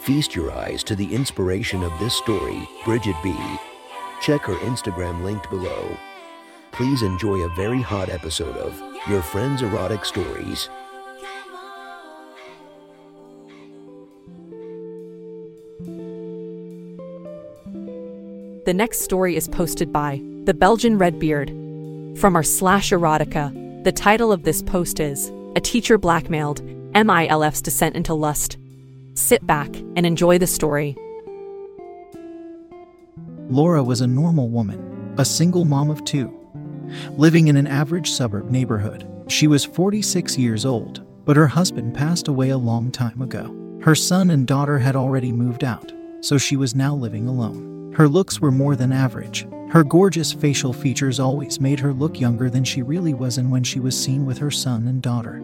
Feast your eyes to the inspiration of this story, Bridget B. Check her Instagram linked below. Please enjoy a very hot episode of Your Friend's Erotic Stories. The next story is posted by the Belgian Redbeard. From our slash erotica, the title of this post is A Teacher Blackmailed MILF's Descent into Lust. Sit back and enjoy the story. Laura was a normal woman, a single mom of two, living in an average suburb neighborhood. She was 46 years old, but her husband passed away a long time ago. Her son and daughter had already moved out, so she was now living alone. Her looks were more than average. Her gorgeous facial features always made her look younger than she really was and when she was seen with her son and daughter.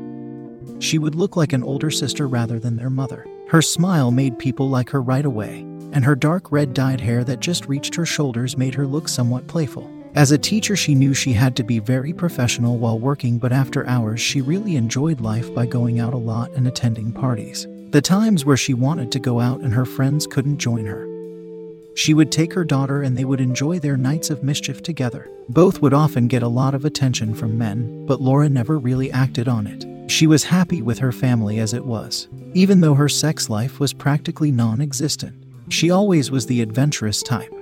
She would look like an older sister rather than their mother. Her smile made people like her right away, and her dark red dyed hair that just reached her shoulders made her look somewhat playful. As a teacher, she knew she had to be very professional while working, but after hours, she really enjoyed life by going out a lot and attending parties. The times where she wanted to go out and her friends couldn't join her. She would take her daughter and they would enjoy their nights of mischief together. Both would often get a lot of attention from men, but Laura never really acted on it. She was happy with her family as it was, even though her sex life was practically non existent. She always was the adventurous type,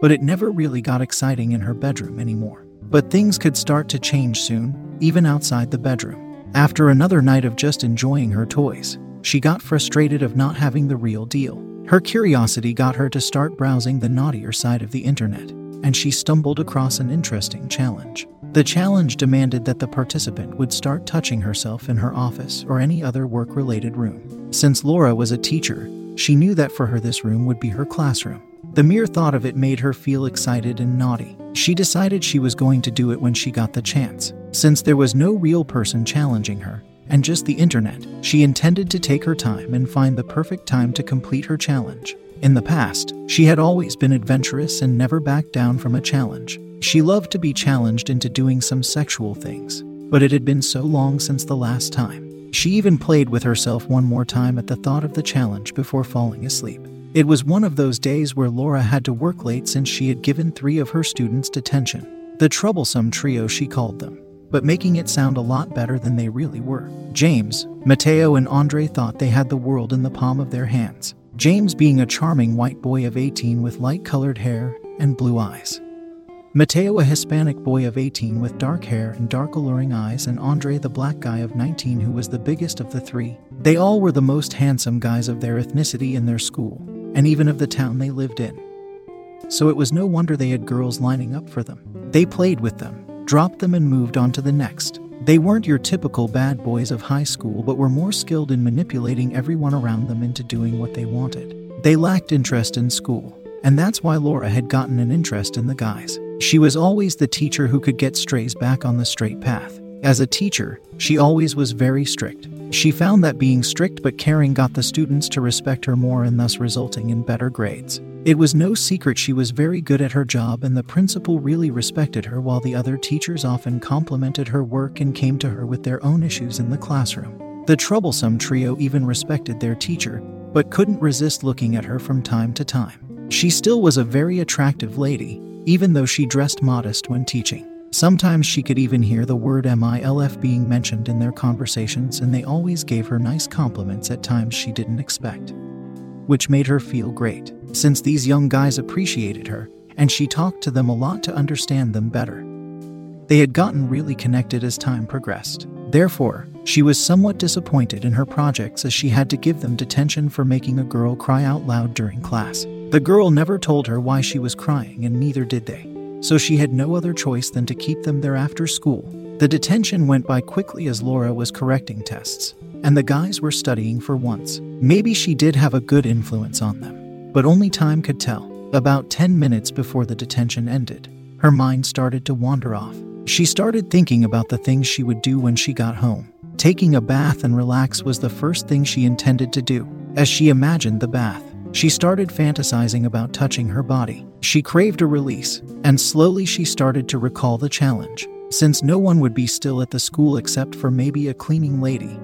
but it never really got exciting in her bedroom anymore. But things could start to change soon, even outside the bedroom. After another night of just enjoying her toys, she got frustrated of not having the real deal. Her curiosity got her to start browsing the naughtier side of the internet, and she stumbled across an interesting challenge. The challenge demanded that the participant would start touching herself in her office or any other work related room. Since Laura was a teacher, she knew that for her this room would be her classroom. The mere thought of it made her feel excited and naughty. She decided she was going to do it when she got the chance. Since there was no real person challenging her, and just the internet, she intended to take her time and find the perfect time to complete her challenge. In the past, she had always been adventurous and never backed down from a challenge. She loved to be challenged into doing some sexual things, but it had been so long since the last time. She even played with herself one more time at the thought of the challenge before falling asleep. It was one of those days where Laura had to work late since she had given three of her students detention. The troublesome trio, she called them but making it sound a lot better than they really were. James, Mateo, and Andre thought they had the world in the palm of their hands. James being a charming white boy of 18 with light colored hair and blue eyes. Mateo, a Hispanic boy of 18 with dark hair and dark alluring eyes, and Andre, the black guy of 19 who was the biggest of the three. They all were the most handsome guys of their ethnicity in their school, and even of the town they lived in. So it was no wonder they had girls lining up for them. They played with them, dropped them, and moved on to the next. They weren't your typical bad boys of high school, but were more skilled in manipulating everyone around them into doing what they wanted. They lacked interest in school, and that's why Laura had gotten an interest in the guys. She was always the teacher who could get strays back on the straight path. As a teacher, she always was very strict. She found that being strict but caring got the students to respect her more and thus resulting in better grades. It was no secret she was very good at her job, and the principal really respected her, while the other teachers often complimented her work and came to her with their own issues in the classroom. The troublesome trio even respected their teacher, but couldn't resist looking at her from time to time. She still was a very attractive lady, even though she dressed modest when teaching. Sometimes she could even hear the word MILF being mentioned in their conversations, and they always gave her nice compliments at times she didn't expect, which made her feel great since these young guys appreciated her, and she talked to them a lot to understand them better. They had gotten really connected as time progressed. Therefore, she was somewhat disappointed in her projects as she had to give them detention for making a girl cry out loud during class. The girl never told her why she was crying, and neither did they. So she had no other choice than to keep them there after school. The detention went by quickly as Laura was correcting tests, and the guys were studying for once. Maybe she did have a good influence on them but only time could tell. About 10 minutes before the detention ended, her mind started to wander off. She started thinking about the things she would do when she got home. Taking a bath and relax was the first thing she intended to do. As she imagined the bath, she started fantasizing about touching her body. She craved a release, and slowly she started to recall the challenge. Since no one would be still at the school except for maybe a cleaning lady,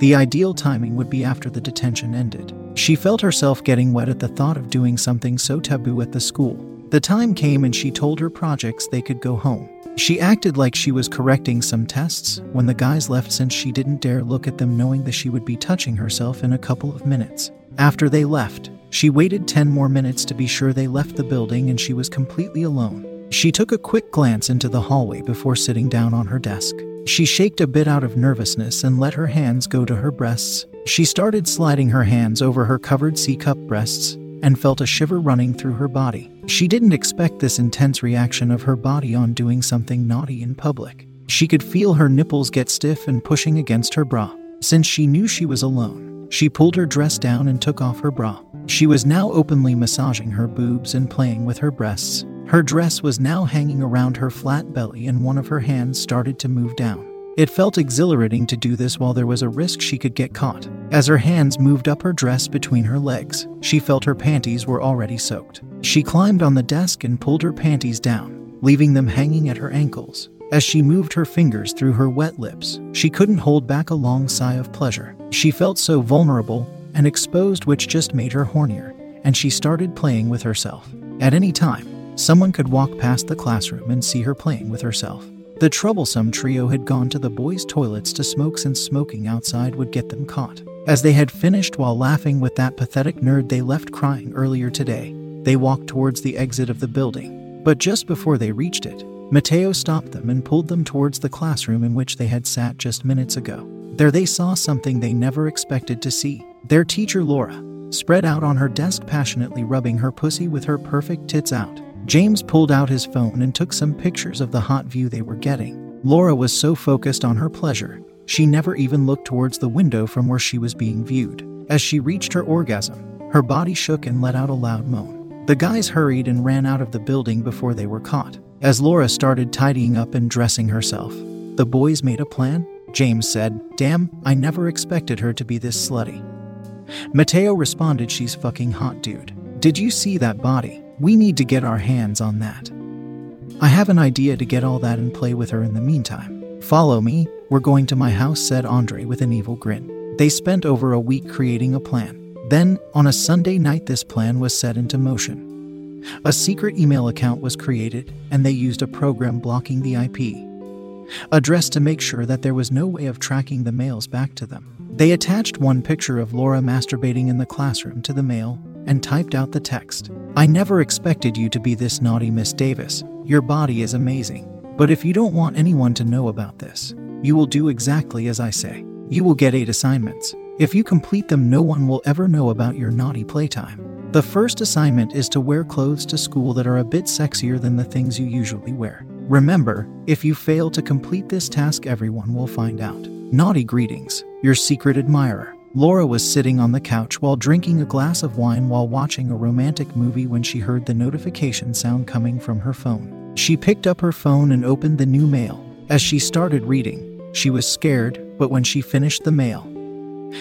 the ideal timing would be after the detention ended. She felt herself getting wet at the thought of doing something so taboo at the school. The time came and she told her projects they could go home. She acted like she was correcting some tests when the guys left since she didn't dare look at them knowing that she would be touching herself in a couple of minutes. After they left, she waited 10 more minutes to be sure they left the building and she was completely alone. She took a quick glance into the hallway before sitting down on her desk. She shaked a bit out of nervousness and let her hands go to her breasts. She started sliding her hands over her covered C cup breasts and felt a shiver running through her body. She didn't expect this intense reaction of her body on doing something naughty in public. She could feel her nipples get stiff and pushing against her bra. Since she knew she was alone, she pulled her dress down and took off her bra. She was now openly massaging her boobs and playing with her breasts. Her dress was now hanging around her flat belly, and one of her hands started to move down. It felt exhilarating to do this while there was a risk she could get caught. As her hands moved up her dress between her legs, she felt her panties were already soaked. She climbed on the desk and pulled her panties down, leaving them hanging at her ankles. As she moved her fingers through her wet lips, she couldn't hold back a long sigh of pleasure. She felt so vulnerable and exposed, which just made her hornier, and she started playing with herself. At any time, someone could walk past the classroom and see her playing with herself. The troublesome trio had gone to the boys' toilets to smoke since smoking outside would get them caught. As they had finished while laughing with that pathetic nerd they left crying earlier today, they walked towards the exit of the building. But just before they reached it, Mateo stopped them and pulled them towards the classroom in which they had sat just minutes ago. There they saw something they never expected to see. Their teacher, Laura, spread out on her desk, passionately rubbing her pussy with her perfect tits out. James pulled out his phone and took some pictures of the hot view they were getting. Laura was so focused on her pleasure, she never even looked towards the window from where she was being viewed. As she reached her orgasm, her body shook and let out a loud moan. The guys hurried and ran out of the building before they were caught. As Laura started tidying up and dressing herself, the boys made a plan. James said, Damn, I never expected her to be this slutty. Mateo responded, She's fucking hot, dude. Did you see that body? We need to get our hands on that. I have an idea to get all that and play with her in the meantime. Follow me, we're going to my house, said Andre with an evil grin. They spent over a week creating a plan. Then, on a Sunday night, this plan was set into motion. A secret email account was created, and they used a program blocking the IP address to make sure that there was no way of tracking the mails back to them. They attached one picture of Laura masturbating in the classroom to the mail and typed out the text I never expected you to be this naughty, Miss Davis. Your body is amazing. But if you don't want anyone to know about this, you will do exactly as I say. You will get eight assignments. If you complete them, no one will ever know about your naughty playtime. The first assignment is to wear clothes to school that are a bit sexier than the things you usually wear. Remember, if you fail to complete this task, everyone will find out. Naughty greetings, your secret admirer. Laura was sitting on the couch while drinking a glass of wine while watching a romantic movie when she heard the notification sound coming from her phone. She picked up her phone and opened the new mail. As she started reading, she was scared, but when she finished the mail,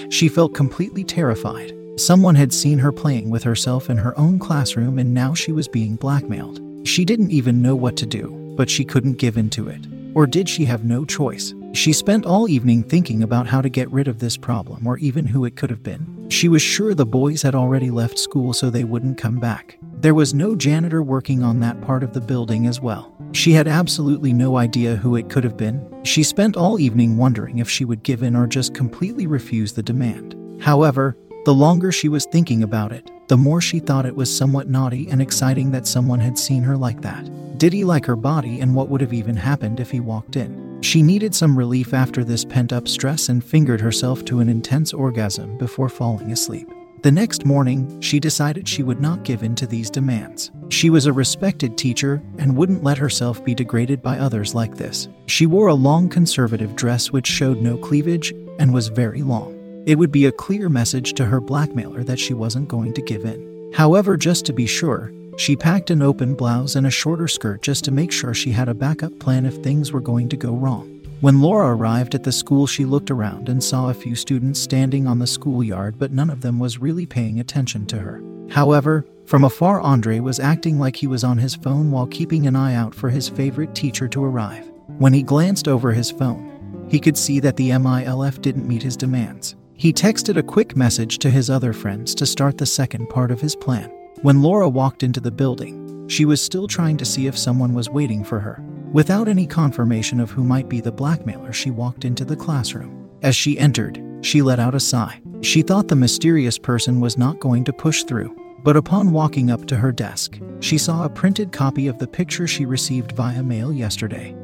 she felt completely terrified. Someone had seen her playing with herself in her own classroom and now she was being blackmailed. She didn't even know what to do, but she couldn't give in to it. Or did she have no choice? She spent all evening thinking about how to get rid of this problem or even who it could have been. She was sure the boys had already left school so they wouldn't come back. There was no janitor working on that part of the building as well. She had absolutely no idea who it could have been. She spent all evening wondering if she would give in or just completely refuse the demand. However, the longer she was thinking about it, the more she thought it was somewhat naughty and exciting that someone had seen her like that. Did he like her body and what would have even happened if he walked in? She needed some relief after this pent up stress and fingered herself to an intense orgasm before falling asleep. The next morning, she decided she would not give in to these demands. She was a respected teacher and wouldn't let herself be degraded by others like this. She wore a long conservative dress which showed no cleavage and was very long. It would be a clear message to her blackmailer that she wasn't going to give in. However, just to be sure, She packed an open blouse and a shorter skirt just to make sure she had a backup plan if things were going to go wrong. When Laura arrived at the school, she looked around and saw a few students standing on the schoolyard, but none of them was really paying attention to her. However, from afar, Andre was acting like he was on his phone while keeping an eye out for his favorite teacher to arrive. When he glanced over his phone, he could see that the MILF didn't meet his demands. He texted a quick message to his other friends to start the second part of his plan. When Laura walked into the building, she was still trying to see if someone was waiting for her. Without any confirmation of who might be the blackmailer, she walked into the classroom. As she entered, she let out a sigh. She thought the mysterious person was not going to push through. But upon walking up to her desk, she saw a printed copy of the picture she received via mail yesterday.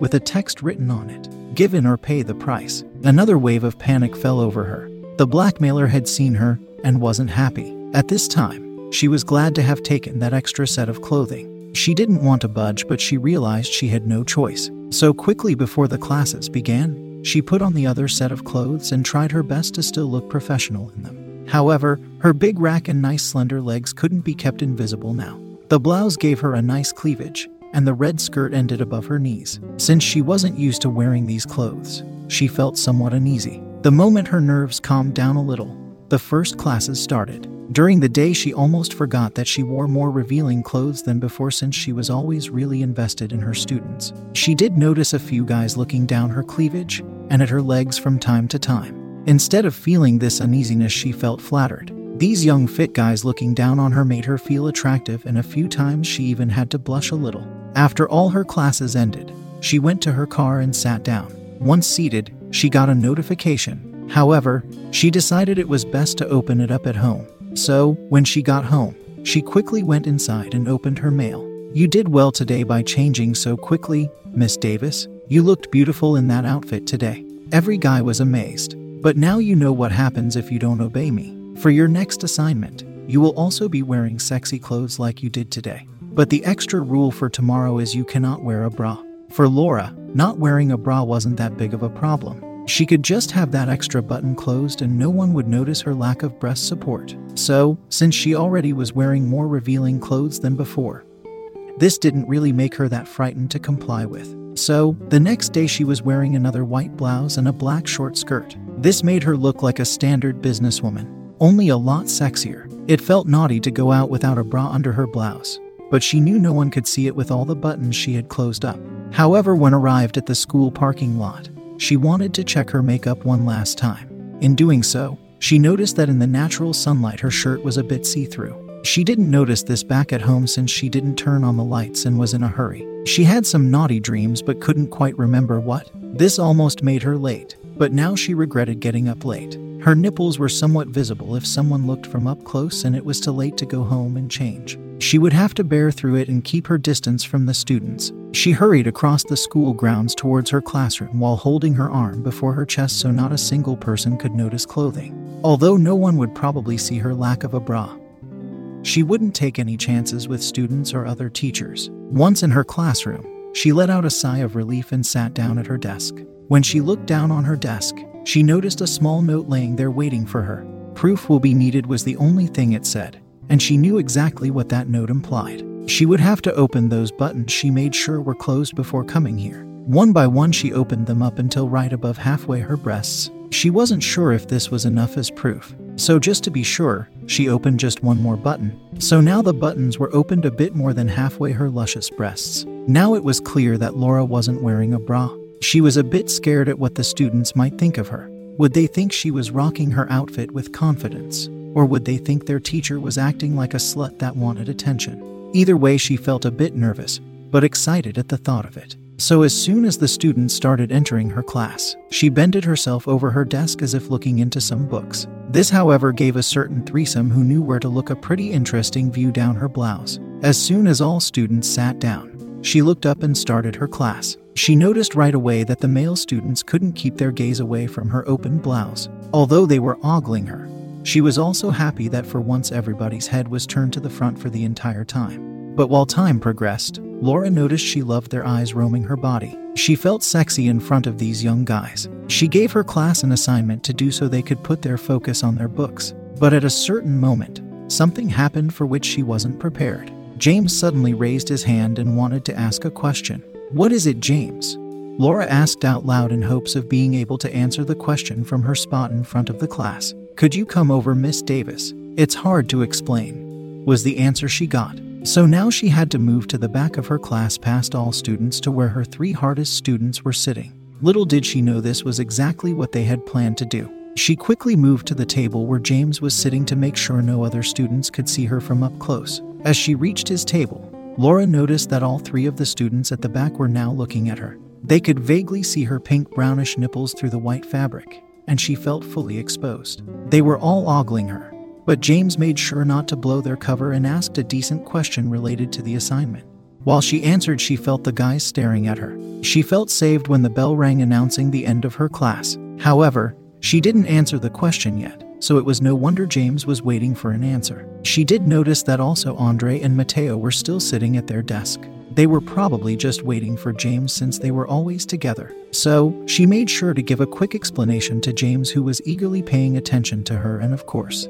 With a text written on it Give in or pay the price. Another wave of panic fell over her. The blackmailer had seen her and wasn't happy. At this time, she was glad to have taken that extra set of clothing. She didn't want to budge, but she realized she had no choice. So quickly before the classes began, she put on the other set of clothes and tried her best to still look professional in them. However, her big rack and nice slender legs couldn't be kept invisible now. The blouse gave her a nice cleavage, and the red skirt ended above her knees. Since she wasn't used to wearing these clothes, she felt somewhat uneasy. The moment her nerves calmed down a little, the first classes started. During the day, she almost forgot that she wore more revealing clothes than before since she was always really invested in her students. She did notice a few guys looking down her cleavage and at her legs from time to time. Instead of feeling this uneasiness, she felt flattered. These young fit guys looking down on her made her feel attractive, and a few times she even had to blush a little. After all her classes ended, she went to her car and sat down. Once seated, she got a notification. However, she decided it was best to open it up at home. So, when she got home, she quickly went inside and opened her mail. You did well today by changing so quickly, Miss Davis. You looked beautiful in that outfit today. Every guy was amazed. But now you know what happens if you don't obey me. For your next assignment, you will also be wearing sexy clothes like you did today. But the extra rule for tomorrow is you cannot wear a bra. For Laura, not wearing a bra wasn't that big of a problem. She could just have that extra button closed and no one would notice her lack of breast support. So, since she already was wearing more revealing clothes than before, this didn't really make her that frightened to comply with. So, the next day she was wearing another white blouse and a black short skirt. This made her look like a standard businesswoman, only a lot sexier. It felt naughty to go out without a bra under her blouse, but she knew no one could see it with all the buttons she had closed up. However, when arrived at the school parking lot, she wanted to check her makeup one last time. In doing so, she noticed that in the natural sunlight her shirt was a bit see through. She didn't notice this back at home since she didn't turn on the lights and was in a hurry. She had some naughty dreams but couldn't quite remember what. This almost made her late but now she regretted getting up late. Her nipples were somewhat visible if someone looked from up close, and it was too late to go home and change. She would have to bear through it and keep her distance from the students. She hurried across the school grounds towards her classroom while holding her arm before her chest so not a single person could notice clothing. Although no one would probably see her lack of a bra, she wouldn't take any chances with students or other teachers. Once in her classroom, she let out a sigh of relief and sat down at her desk. When she looked down on her desk, she noticed a small note laying there waiting for her. Proof will be needed was the only thing it said, and she knew exactly what that note implied. She would have to open those buttons she made sure were closed before coming here. One by one, she opened them up until right above halfway her breasts. She wasn't sure if this was enough as proof, so just to be sure, she opened just one more button. So now the buttons were opened a bit more than halfway her luscious breasts. Now it was clear that Laura wasn't wearing a bra. She was a bit scared at what the students might think of her. Would they think she was rocking her outfit with confidence? Or would they think their teacher was acting like a slut that wanted attention? Either way, she felt a bit nervous, but excited at the thought of it. So, as soon as the students started entering her class, she bended herself over her desk as if looking into some books. This, however, gave a certain threesome who knew where to look a pretty interesting view down her blouse. As soon as all students sat down, she looked up and started her class. She noticed right away that the male students couldn't keep their gaze away from her open blouse, although they were ogling her. She was also happy that for once everybody's head was turned to the front for the entire time. But while time progressed, Laura noticed she loved their eyes roaming her body. She felt sexy in front of these young guys. She gave her class an assignment to do so they could put their focus on their books. But at a certain moment, something happened for which she wasn't prepared. James suddenly raised his hand and wanted to ask a question. What is it, James? Laura asked out loud in hopes of being able to answer the question from her spot in front of the class. Could you come over, Miss Davis? It's hard to explain, was the answer she got. So now she had to move to the back of her class past all students to where her three hardest students were sitting. Little did she know this was exactly what they had planned to do. She quickly moved to the table where James was sitting to make sure no other students could see her from up close. As she reached his table, Laura noticed that all three of the students at the back were now looking at her. They could vaguely see her pink brownish nipples through the white fabric, and she felt fully exposed. They were all ogling her, but James made sure not to blow their cover and asked a decent question related to the assignment. While she answered, she felt the guys staring at her. She felt saved when the bell rang announcing the end of her class. However, she didn't answer the question yet, so it was no wonder James was waiting for an answer. She did notice that also Andre and Mateo were still sitting at their desk. They were probably just waiting for James since they were always together. So, she made sure to give a quick explanation to James, who was eagerly paying attention to her and, of course,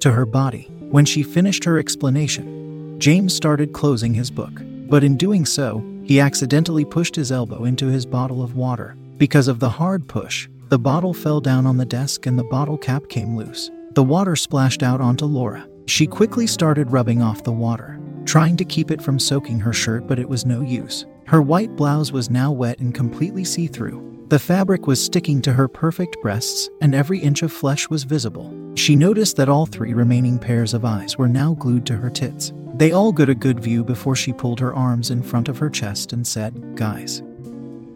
to her body. When she finished her explanation, James started closing his book. But in doing so, he accidentally pushed his elbow into his bottle of water. Because of the hard push, the bottle fell down on the desk and the bottle cap came loose. The water splashed out onto Laura. She quickly started rubbing off the water, trying to keep it from soaking her shirt, but it was no use. Her white blouse was now wet and completely see through. The fabric was sticking to her perfect breasts, and every inch of flesh was visible. She noticed that all three remaining pairs of eyes were now glued to her tits. They all got a good view before she pulled her arms in front of her chest and said, Guys,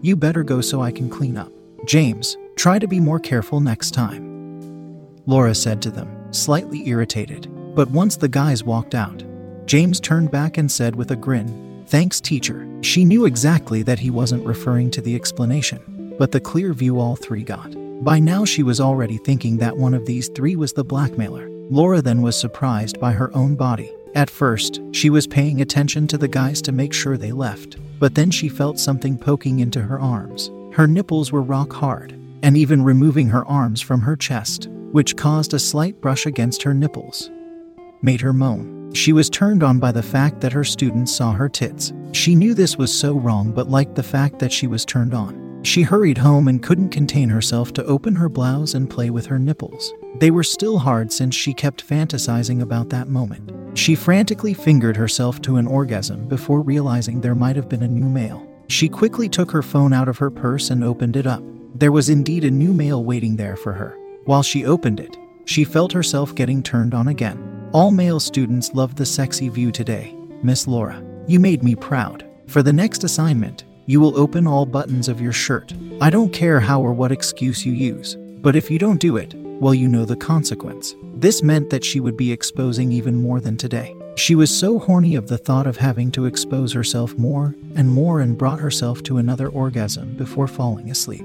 you better go so I can clean up. James, Try to be more careful next time. Laura said to them, slightly irritated. But once the guys walked out, James turned back and said with a grin, Thanks, teacher. She knew exactly that he wasn't referring to the explanation, but the clear view all three got. By now, she was already thinking that one of these three was the blackmailer. Laura then was surprised by her own body. At first, she was paying attention to the guys to make sure they left, but then she felt something poking into her arms. Her nipples were rock hard, and even removing her arms from her chest, which caused a slight brush against her nipples, made her moan. She was turned on by the fact that her students saw her tits. She knew this was so wrong, but liked the fact that she was turned on. She hurried home and couldn't contain herself to open her blouse and play with her nipples. They were still hard since she kept fantasizing about that moment. She frantically fingered herself to an orgasm before realizing there might have been a new mail. She quickly took her phone out of her purse and opened it up. There was indeed a new mail waiting there for her. While she opened it, she felt herself getting turned on again. All male students loved the sexy view today, Miss Laura. You made me proud. For the next assignment, you will open all buttons of your shirt. I don't care how or what excuse you use, but if you don't do it, well, you know the consequence. This meant that she would be exposing even more than today. She was so horny of the thought of having to expose herself more and more and brought herself to another orgasm before falling asleep.